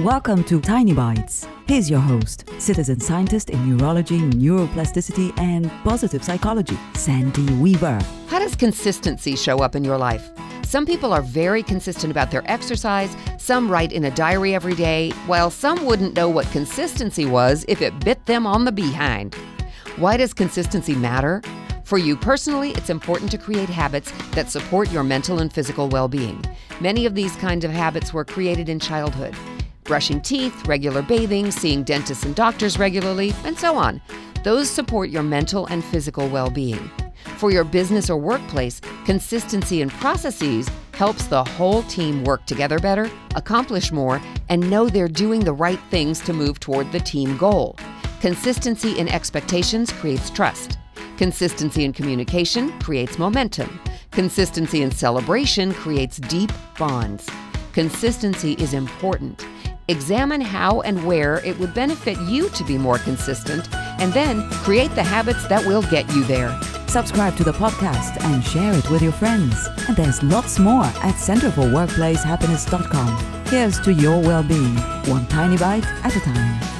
Welcome to Tiny Bites. Here's your host, citizen scientist in neurology, neuroplasticity, and positive psychology, Sandy Weaver. How does consistency show up in your life? Some people are very consistent about their exercise, some write in a diary every day, while some wouldn't know what consistency was if it bit them on the behind. Why does consistency matter? For you personally, it's important to create habits that support your mental and physical well being. Many of these kinds of habits were created in childhood brushing teeth, regular bathing, seeing dentists and doctors regularly, and so on. Those support your mental and physical well being. For your business or workplace, consistency in processes helps the whole team work together better, accomplish more, and know they're doing the right things to move toward the team goal. Consistency in expectations creates trust. Consistency in communication creates momentum. Consistency in celebration creates deep bonds. Consistency is important. Examine how and where it would benefit you to be more consistent, and then create the habits that will get you there. Subscribe to the podcast and share it with your friends. And there's lots more at centerforworkplacehappiness.com. Here's to your well being, one tiny bite at a time.